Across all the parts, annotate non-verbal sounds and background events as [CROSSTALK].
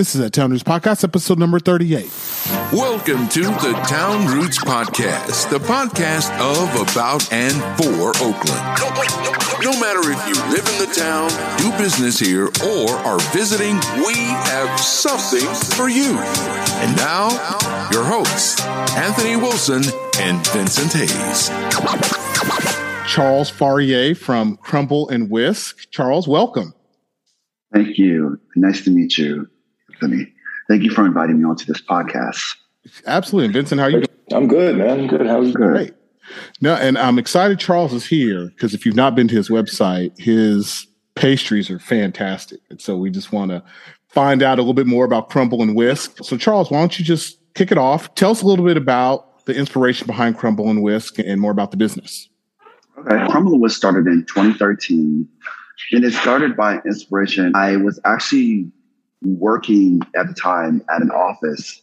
This is a Town Roots Podcast, episode number 38. Welcome to the Town Roots Podcast, the podcast of, about, and for Oakland. No matter if you live in the town, do business here, or are visiting, we have something for you. And now, your hosts, Anthony Wilson and Vincent Hayes. Charles Farrier from Crumble and Whisk. Charles, welcome. Thank you. Nice to meet you, Anthony. Thank you for inviting me onto this podcast. Absolutely. And Vincent, how are you doing? I'm good, man. I'm good. How are you? Good. Great. No, and I'm excited Charles is here because if you've not been to his website, his pastries are fantastic. And so we just want to find out a little bit more about Crumble and Whisk. So, Charles, why don't you just kick it off? Tell us a little bit about the inspiration behind Crumble and Whisk and more about the business. Okay. Crumble was started in 2013, and it started by inspiration. I was actually working at the time at an office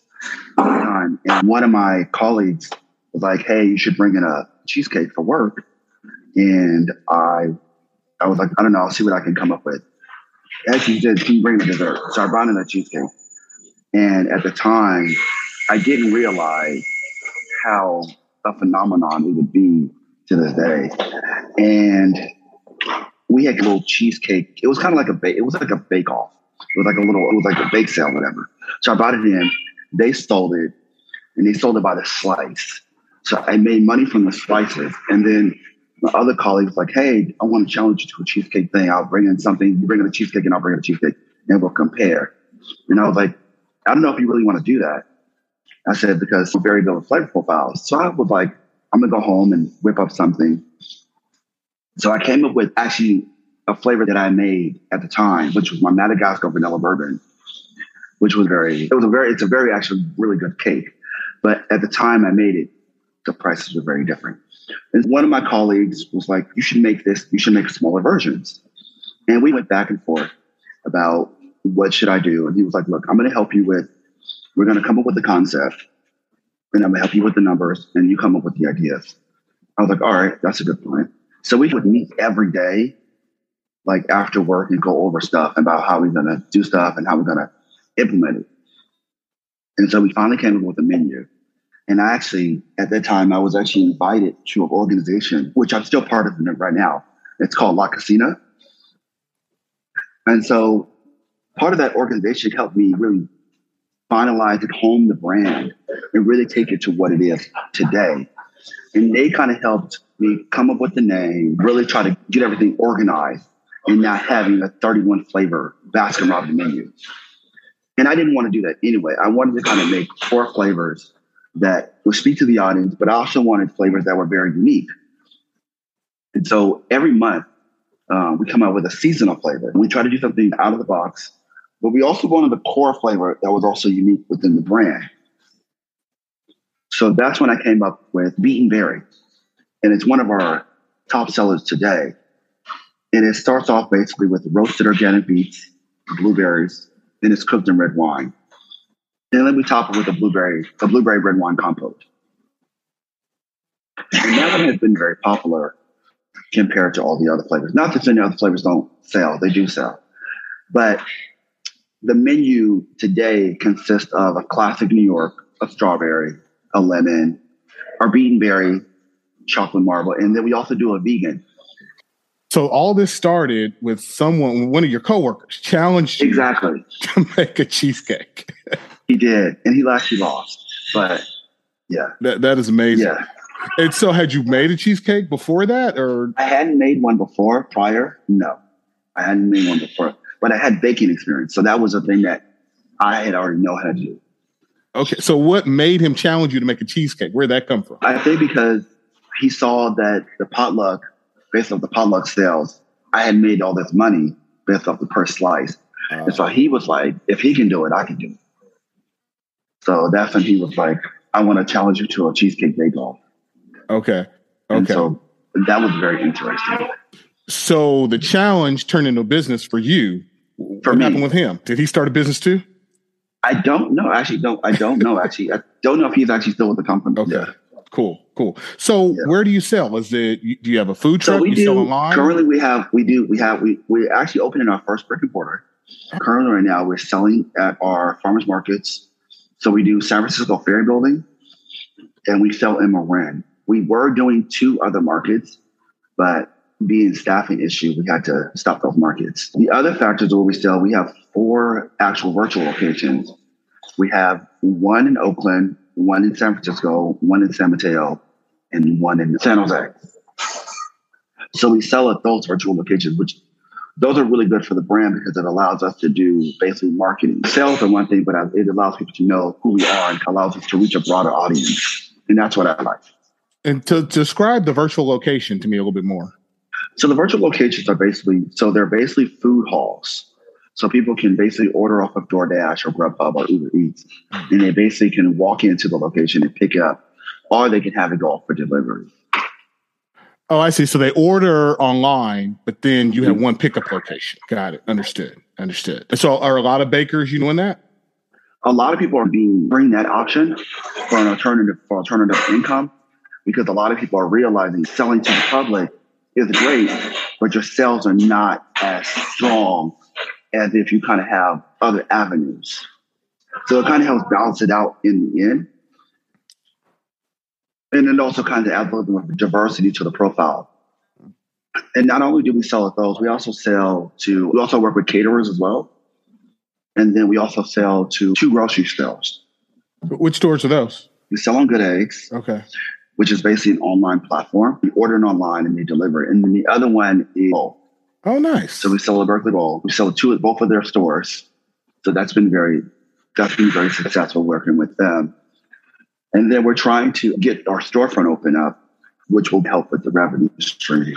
at the time, and one of my colleagues was like, "Hey, you should bring in a cheesecake for work." And I, I was like, "I don't know. I'll see what I can come up with." As he did, can you bring the dessert? So I brought in a cheesecake, and at the time, I didn't realize how a phenomenon it would be to this day. And we had a little cheesecake. It was kind of like a bake. It was like a bake off. It was like a little. It was like a bake sale, whatever. So I brought it in. They sold it, and they sold it by the slice. So I made money from the slices, and then my other colleagues like, "Hey, I want to challenge you to a cheesecake thing. I'll bring in something. You bring in a cheesecake, and I'll bring in a cheesecake, and we'll compare." And I was like, "I don't know if you really want to do that." I said because we're very good with flavor profiles. So I was like, I'm gonna go home and whip up something. So I came up with actually a flavor that I made at the time, which was my Madagascar vanilla bourbon, which was very, it was a very, it's a very actually really good cake. But at the time I made it, the prices were very different. And one of my colleagues was like, you should make this, you should make smaller versions. And we went back and forth about what should I do. And he was like, look, I'm going to help you with, we're going to come up with the concept and I'm going to help you with the numbers and you come up with the ideas. I was like, all right, that's a good plan. So we would meet every day, like after work and go over stuff about how we're to do stuff and how we're to implement it. And so we finally came up with a menu. And I actually, at that time, I was actually invited to an organization, which I'm still part of right now. It's called La Cocina. And so part of that organization helped me really finalize and hone the brand and really take it to what it is today. And they kind of helped me come up with the name, really try to get everything organized and not having a 31 flavor Baskin Robbins menu. And I didn't want to do that anyway. I wanted to kind of make four flavors that would speak to the audience, but I also wanted flavors that were very unique. And so every month, uh, we come out with a seasonal flavor. We try to do something out of the box, but we also wanted the core flavor that was also unique within the brand. So that's when I came up with Beaten Berry. And it's one of our top sellers today. And it starts off basically with roasted organic beets, blueberries, and it's cooked in red wine. And then we top it with a blueberry, a blueberry red wine compote. And that one has been very popular compared to all the other flavors. Not that any other flavors don't sell, they do sell. But the menu today consists of a classic New York, a strawberry, a lemon, our beaten berry, chocolate marble, and then we also do a vegan. So all this started with someone, one of your coworkers, challenged you Exactly. [LAUGHS] to make a cheesecake. He did, and he actually lost. But yeah, That that is amazing. yeah. And so, had you made a cheesecake before that, or I hadn't made one before prior. No, I hadn't made one before, but I had baking experience, so that was a thing that I had already know how to do. okay? So, what made him challenge you to make a cheesecake? Where'd that come from? I think because he saw that the potluck, based off the potluck sales, I had made all this money based off the per slice. and so uh-huh. he was like, if he can do it, I can do it. So that's when he was like, I want to challenge you to a cheesecake bake off. okay, And okay. so that was very interesting. So the challenge turned into a business for you. For what me. happened with him? Did he start a business too? I don't know. Actually, don't I don't know. Actually, I don't know if he's actually still with the company. Okay. Yeah. Cool, cool. So Yeah. where do you sell? Is it do you have a food truck? So we you do sell online? currently. We have we do we have we we actually opening our first brick and mortar Currently, right now, we're selling at our farmers markets. So we do San Francisco Ferry Building, and we sell in Marin. We were doing two other markets, but being staffing issue, we had to stop those markets. The other factors where we sell, we have four actual virtual locations. We have one in Oakland, one in San Francisco, one in San Mateo, and one in San Jose. So we sell at those virtual locations, which those are really good for the brand because it allows us to do basically marketing. Sales are one thing, but it allows people to know who we are and allows us to reach a broader audience. And that's what I like. And to, to describe the virtual location to me a little bit more. So the virtual locations are basically so they're basically food halls. So people can basically order off of DoorDash or Grubhub or Uber Eats, and they basically can walk into the location and pick up, or they can have it go off for delivery. Oh, I see. So they order online, but then you have mm-hmm. one pickup location. Got it. Understood. Understood. So are a lot of bakers you doing that? A lot of people are being bring that option for an alternative for alternative income because a lot of people are realizing selling to the public is great, but your sales are not as strong as if you kind of have other avenues. So it kind of helps balance it out in the end. And it also kind of adds a little bit of diversity to the profile. And not only do we sell at those, we also sell to, we also work with caterers as well. And then we also sell to two grocery stores. Which stores are those? We sell on Good Eggs. Okay which is basically an online platform. We order it online and they deliver it. And then the other one is. Oh, nice. So we sell a Berkeley Bowl. We sell two at both of their stores. So that's been very, that's been very successful working with them. And then we're trying to get our storefront open up, which will help with the revenue stream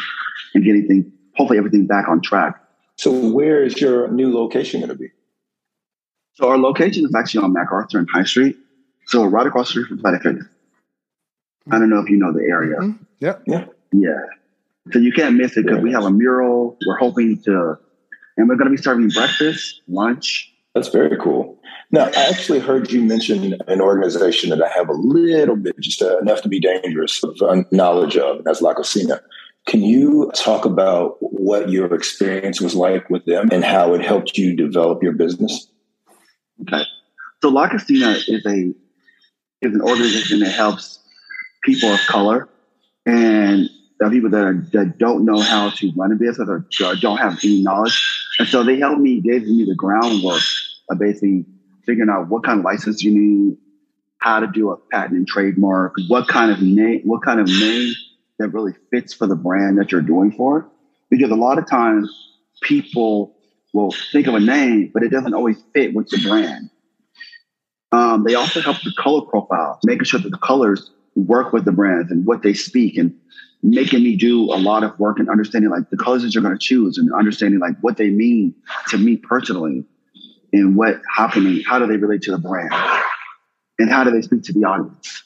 and getting things, hopefully everything back on track. So where is your new location going to be? So our location is actually on MacArthur and High Street. So right across the street from Planet Fitness. I don't know if you know the area. Mm-hmm. Yeah. Yeah. Yeah. So you can't miss it because we have a mural. We're hoping to, and we're going to be serving breakfast, lunch. That's very cool. Now, I actually heard you mention an organization that I have a little bit, just uh, enough to be dangerous, of uh, knowledge of, and that's La Cocina. Can you talk about what your experience was like with them and how it helped you develop your business? Okay. So La Cocina is a is an organization that helps people of color and people that, are, that don't know how to run a business or don't have any knowledge. And so they helped me, gave me the groundwork of basically figuring out what kind of license you need, how to do a patent and trademark, what kind of name, what kind of name that really fits for the brand that you're doing for. Because a lot of times people will think of a name, but it doesn't always fit with the brand. Um, they also help the color profile, making sure that the colors work with the brands and what they speak and making me do a lot of work and understanding like the colors that you're going to choose and understanding like what they mean to me personally and what happening, how do they relate to the brand? And how do they speak to the audience?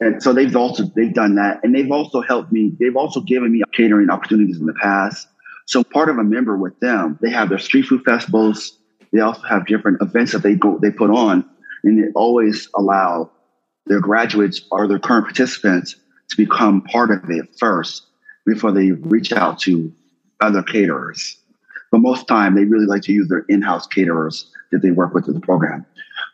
And so they've also they've done that. And they've also helped me they've also given me catering opportunities in the past. So part of a member with them they have their street food festivals. They also have different events that they go they put on. And they always allow their graduates or their current participants to become part of it first before they reach out to other caterers. But most time, they really like to use their in-house caterers that they work with in the program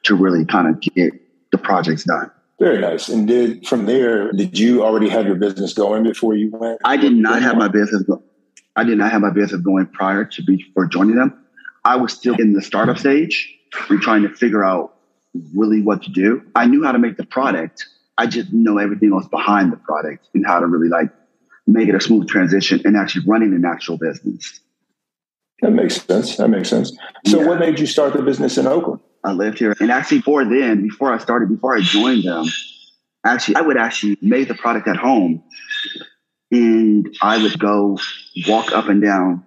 to really kind of get the projects done. Very nice. And did from there, did you already have your business going before you went? I did not have my business. Go- I did not have my business going prior to before joining them. I was still in the startup stage and trying to figure out really what to do. I knew how to make the product. I just know everything else behind the product and how to really like make it a smooth transition and actually running an actual business. That makes sense. That makes sense. So, yeah. what made you start the business in Oakland? I lived here, and actually, before then, before I started, before I joined them, actually, I would actually make the product at home, and I would go walk up and down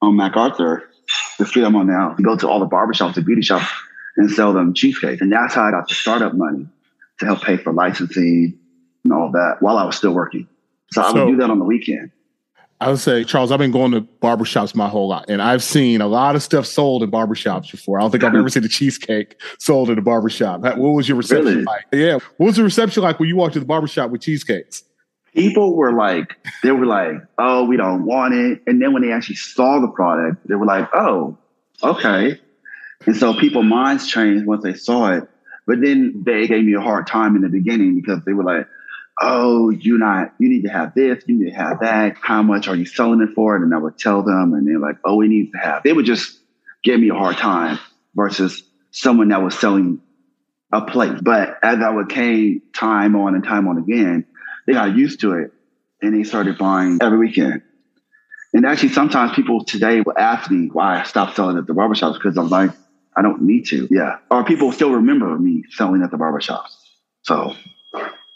on MacArthur, the street I'm on now, go to all the barbershops and beauty shops and sell them cheesecake. And that's how I got the startup money to help pay for licensing and all that while I was still working. So, so I would do that on the weekend. I would say, Charles, I've been going to barbershops my whole life, and I've seen a lot of stuff sold in barbershops before. I don't think I've ever seen a cheesecake sold in a barbershop. What was your reception really? like? Yeah. What was the reception like when you walked to the barbershop with cheesecakes? People were like, they were like, oh, we don't want it. And then when they actually saw the product, they were like, oh, okay And so people minds changed once they saw it. But then they gave me a hard time in the beginning because they were like, oh, you not, you need to have this, you need to have that. How much are you selling it for? And I would tell them, and they're like, oh, we need to have. They would just give me a hard time versus someone that was selling a plate. But as I would came time on and time on again, they got used to it and they started buying every weekend. And actually, sometimes people today will ask me why I stopped selling at the barbershops because I'm like, I don't need to. Yeah. Or people still remember me selling at the barbershops. So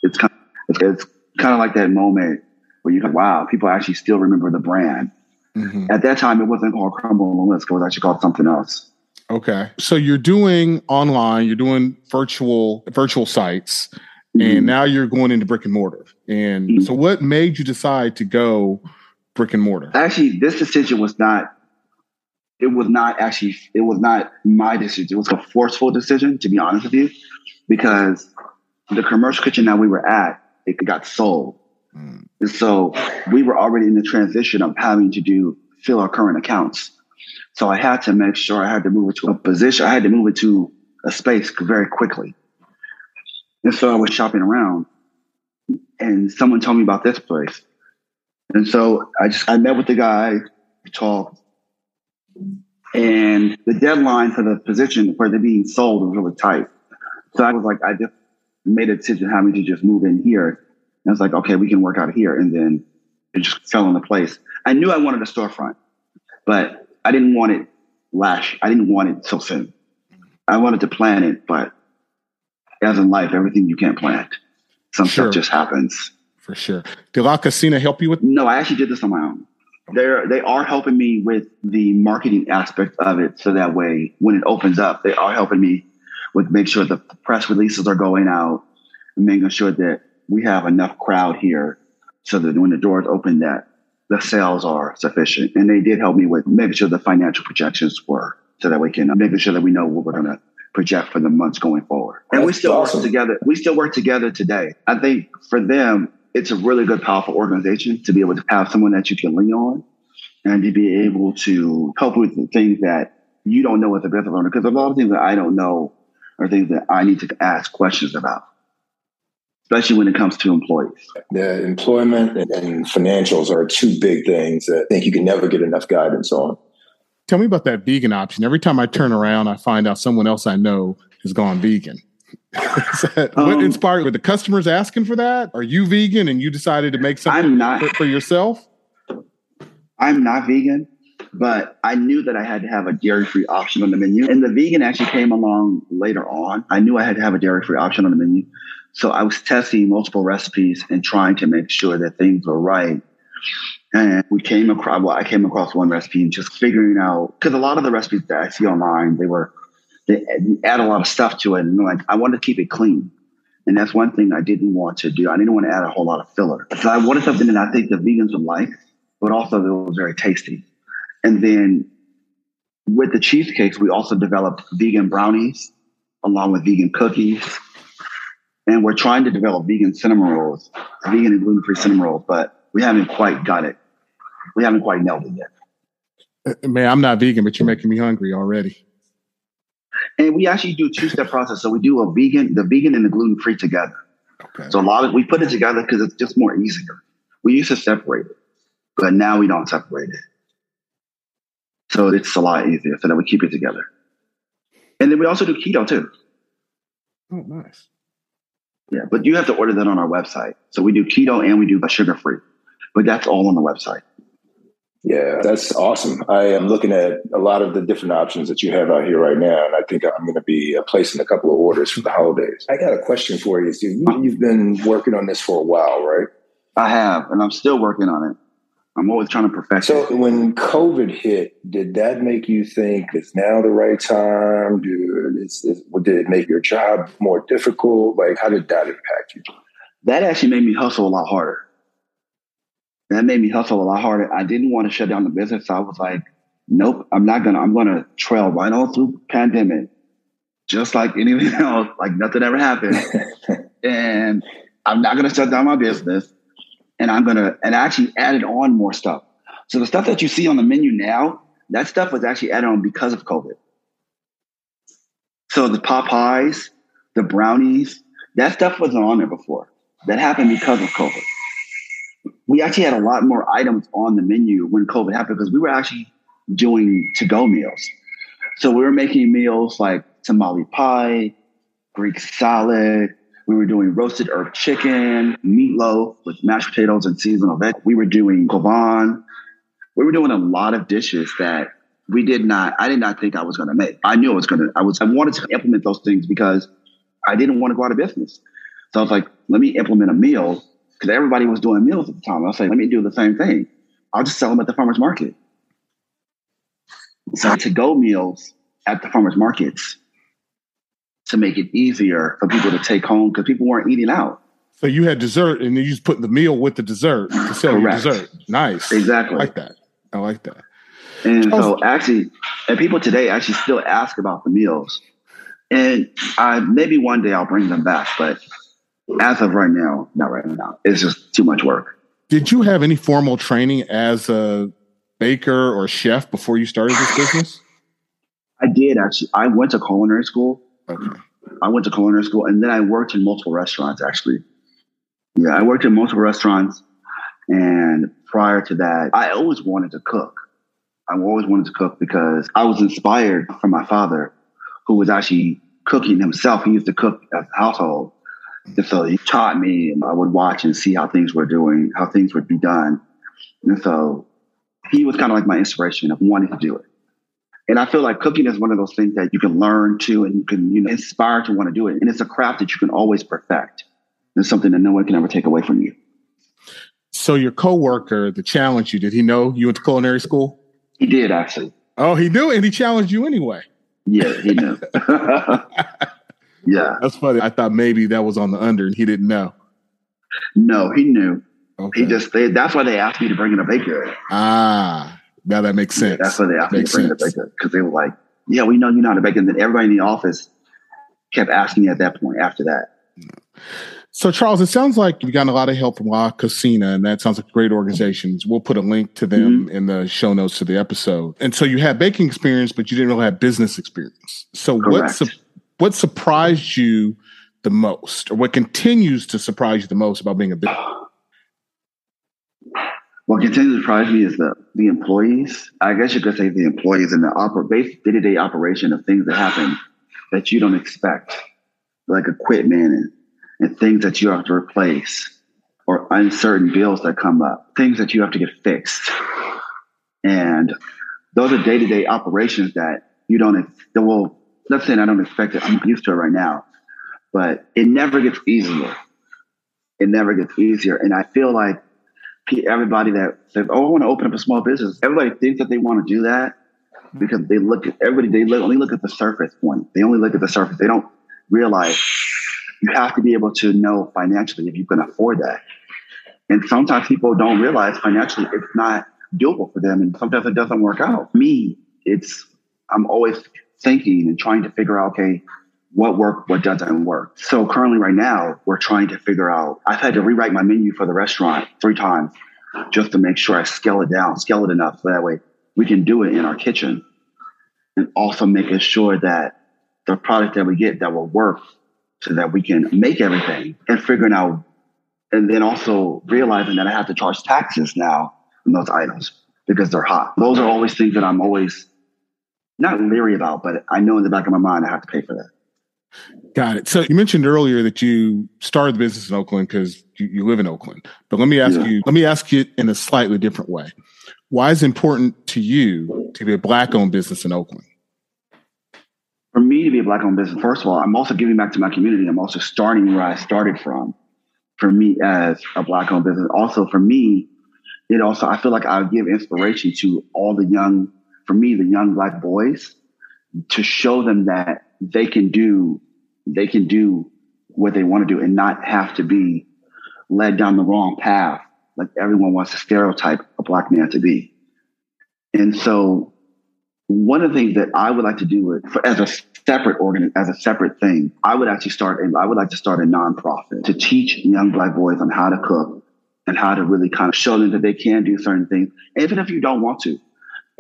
it's kind of, it's, it's kind of like that moment where you go, wow, people actually still remember the brand. Mm-hmm. At that time, it wasn't called Crumble and Whisk. It was actually called something else. Okay. So you're doing online, you're doing virtual virtual sites, mm-hmm. and now you're going into brick and mortar. And mm-hmm. so what made you decide to go brick and mortar? Actually, this decision was not it was not actually it was not my decision. It was a forceful decision, to be honest with you, because the commercial kitchen that we were at, it got sold. Mm. And so we were already in the transition of having to do fill our current accounts. So I had to make sure I had to move it to a position. I had to move it to a space very quickly. And so I was shopping around and someone told me about this place. And so I just, I met with the guy, we talked, and the deadline for the position for the being sold was really tight. So I was like, I just made a decision having to just move in here. And I was like, okay, we can work out here. And then it just fell into place. I knew I wanted a storefront, but I didn't want it lash. I didn't want it so soon. I wanted to plan it, but as in life, everything you can't plan. Some sure. stuff just happens. For sure. Did La Cocina help you with? No, I actually did this on my own. They're they are helping me with the marketing aspect of it, so that way when it opens up, they are helping me with make sure the press releases are going out and making sure that we have enough crowd here, so that when the doors open, that the sales are sufficient. And they did help me with making sure the financial projections were, so that we can uh, making sure that we know what we're going to project for the months going forward. And That's we still awesome. work together. We still work together today. I think for them, it's a really good, powerful organization to be able to have someone that you can lean on and to be able to help with the things that you don't know as a business owner. Because a lot of things that I don't know are things that I need to ask questions about, especially when it comes to employees. The employment and financials are two big things that I think you can never get enough guidance on. Tell me about that vegan option. Every time I turn around, I find out someone else I know has gone vegan. [LAUGHS] that, um, what inspired? Were the customers asking for that? Are you vegan and you decided to make something not, for, for yourself? I'm not vegan, but I knew that I had to have a dairy free option on the menu. And the vegan actually came along later on. I knew I had to have a dairy free option on the menu. So I was testing multiple recipes and trying to make sure that things were right. And we came across, well, I came across one recipe and just figuring out, because a lot of the recipes that I see online, they were they add a lot of stuff to it. And like, I wanted to keep it clean. And that's one thing I didn't want to do. I didn't want to add a whole lot of filler. So I wanted something that I think the vegans would like, but also it was very tasty. And then with the cheesecakes, we also developed vegan brownies along with vegan cookies. And we're trying to develop vegan cinnamon rolls, vegan and gluten free cinnamon rolls, but we haven't quite got it. We haven't quite nailed it yet. Uh, man, I'm not vegan, but you're making me hungry already. And we actually do two step process. So we do a vegan, the vegan and the gluten free together. Okay. So a lot of we put it together because it's just more easier. We used to separate it, but now we don't separate it. So it's a lot easier. So that we keep it together. And then we also do keto too. Oh, nice. Yeah, but you have to order that on our website. So we do keto and we do sugar free, but that's all on the website. Yeah, that's awesome. I am looking at a lot of the different options that you have out here right now, and I think I'm going to be uh, placing a couple of orders for the holidays. I got a question for you, Steve. You've been working on this for a while, right? I have, and I'm still working on it. I'm always trying to perfect so it. when COVID hit, did that make you think it's now the right time? Did, is, is, did it make your job more difficult? Like, how did that impact you? That actually made me hustle a lot harder that made me hustle a lot harder. I didn't want to shut down the business. So I was like, nope, I'm not gonna, I'm gonna trail right on through pandemic, just like anything [LAUGHS] else, like nothing ever happened. [LAUGHS] and I'm not gonna shut down my business. And I'm gonna, and I actually added on more stuff. So the stuff that you see on the menu now, that stuff was actually added on because of COVID. So the Popeyes, the brownies, that stuff wasn't on there before. That happened because of COVID. We actually had a lot more items on the menu when COVID happened because we were actually doing to go meals. So we were making meals like tamale pie, Greek salad. We were doing roasted herb chicken, meatloaf with mashed potatoes and seasonal veg. We were doing koban. We were doing a lot of dishes that we did not, I did not think I was going to make. I knew I was going to, I was, I wanted to implement those things because I didn't want to go out of business. So I was like, let me implement a meal because everybody was doing meals at the time. I was like, let me do the same thing. I'll just sell them at the farmer's market. So to go meals at the farmer's markets to make it easier for people to take home because people weren't eating out. So you had dessert and you just put the meal with the dessert to sell Correct. your dessert. Nice. Exactly. I like that. I like that. And so oh. actually, and people today actually still ask about the meals. And I maybe one day I'll bring them back, but as of right now, not right now. It's just too much work. Did you have any formal training as a baker or chef before you started this business? I did actually. I went to culinary school. Okay. I went to culinary school and then I worked in multiple restaurants actually. Yeah, I worked in multiple restaurants. And prior to that, I always wanted to cook. I always wanted to cook because I was inspired from my father, who was actually cooking himself. He used to cook at the household. And so he taught me, and I would watch and see how things were doing, how things would be done. And so he was kind of like my inspiration of wanting to do it. And I feel like cooking is one of those things that you can learn to and you can, you know, inspire to want to do it. And it's a craft that you can always perfect. It's something that no one can ever take away from you. So your coworker, the challenge you, did he know you went to culinary school? He did actually. Oh, he knew and he challenged you anyway. Yeah, he knew. [LAUGHS] yeah. That's funny. I thought maybe that was on the under and he didn't know. No, he knew. Okay. He just they, that's why they asked me to bring in a baker. Ah, now that makes sense. Yeah, that's why they asked me to bring sense. in a baker because they were like, "Yeah, we know you're not a baker." And then everybody in the office kept asking me at that point. After that. So, Charles, it sounds like you've gotten a lot of help from La Cocina, and that sounds like great organizations. We'll put a link to them mm-hmm. in the show notes to the episode. And so, you had baking experience, but you didn't really have business experience. So, Correct. what su- what surprised you the most, or what continues to surprise you the most about being a business? What continues to surprise me is the the employees. I guess you could say the employees and the oper- day to day operation of things that happen that you don't expect, like equipment and, and things that you have to replace, or uncertain bills that come up, things that you have to get fixed, and those are day to day operations that you don't. That will let's say I don't expect it. I'm used to it right now, but it never gets easier. It never gets easier, and I feel like everybody that says, "Oh, I want to open up a small business," everybody thinks that they want to do that because they look at everybody. They look, only look at the surface point. They only look at the surface. They don't realize you have to be able to know financially if you can afford that. And sometimes people don't realize financially it's not doable for them, and sometimes it doesn't work out. Me, it's I'm always thinking and trying to figure out, okay, what worked, what doesn't work. So currently right now, we're trying to figure out, I've had to rewrite my menu for the restaurant three times just to make sure I scale it down, scale it enough so that way we can do it in our kitchen. And also making sure that the product that we get that will work so that we can make everything and figuring out, and then also realizing that I have to charge taxes now on those items because they're hot. Those are always things that I'm always not leery about, but I know in the back of my mind I have to pay for that. Got it. So you mentioned earlier that you started the business in Oakland because you, you, live in Oakland. But let me ask yeah. you, let me ask you in a slightly different way. Why is it important to you to be a black owned business in Oakland? For me to be a black owned business, first of all, I'm also giving back to my community. I'm also starting where I started from. For me as a black owned business. Also for me, it also I feel like I give inspiration to all the young, for me, the young black boys to show them that they can do they can do what they want to do and not have to be led down the wrong path like everyone wants to stereotype a black man to be. And so one of the things that I would like to do for, as a separate organ, as a separate thing, I would actually start, and I would like to start a nonprofit to teach young black boys on how to cook and how to really kind of show them that they can do certain things, even if you don't want to.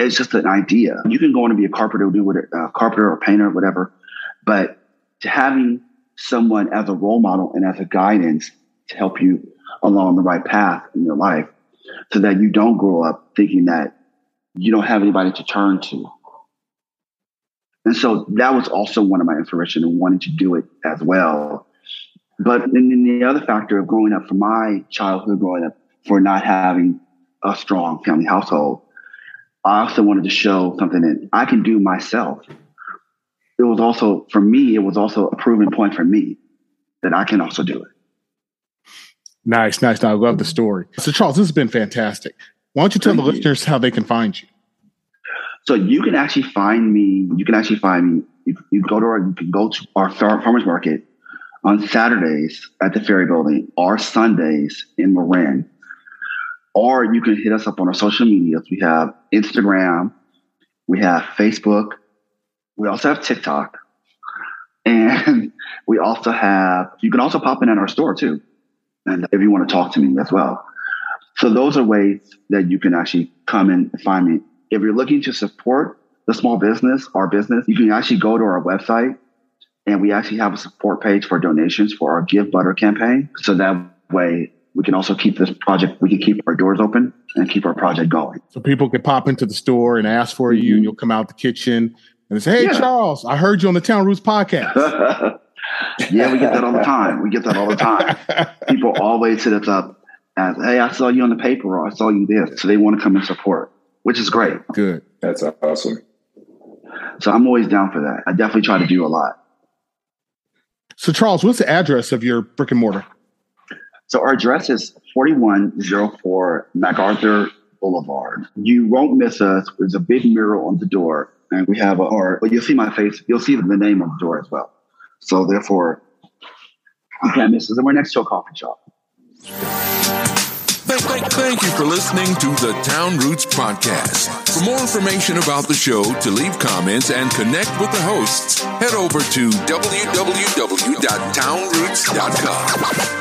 It's just an idea. You can go on and be a carpenter, do what a carpenter or painter or whatever, But to having someone as a role model and as a guidance to help you along the right path in your life so that you don't grow up thinking that you don't have anybody to turn to. And so that was also one of my inspiration and wanting to do it as well. But then the other factor of growing up, for my childhood growing up, for not having a strong family household, I also wanted to show something that I can do myself. It was also, for me, it was also a proven point for me that I can also do it. Nice, nice. I love the story. So, Charles, this has been fantastic. Why don't you tell Thank the you. listeners how they can find you? So you can actually find me. You can actually find me. You, you go to our. You can go to our farmers market on Saturdays at the Ferry Building, or Sundays in Marin, or you can hit us up on our social medias. We have Instagram, we have Facebook, we also have TikTok, and [LAUGHS] we also have. You can also pop in at our store too, and if you want to talk to me as well. So those are ways that you can actually come and find me. If you're looking to support the small business, our business, you can actually go to our website and we actually have a support page for donations for our Givebutter campaign. So that way we can also keep this project, we can keep our doors open and keep our project going. So people can pop into the store and ask for mm-hmm. you and you'll come out the kitchen and say, Hey, yeah. Charles, I heard you on the Town Roots [LAUGHS] podcast. yeah, we get that all the time. We get that all the time. [LAUGHS] people always hit us up as, Hey, I saw you on the paper or I saw you there. So they want to come and support, which is great. Good. That's awesome. So I'm always down for that. I definitely try to do a lot. So, Charles, what's the address of your brick and mortar? So, our address is 4104 MacArthur Boulevard. You won't miss us. There's a big mural on the door, and we have a, well, you'll see my face. You'll see the name on the door as well. So, therefore, you can't miss us. And we're next to a coffee shop. Thank you for listening to the Town Roots Podcast. For more information about the show, to leave comments, and connect with the hosts, head over to www.townroots.com.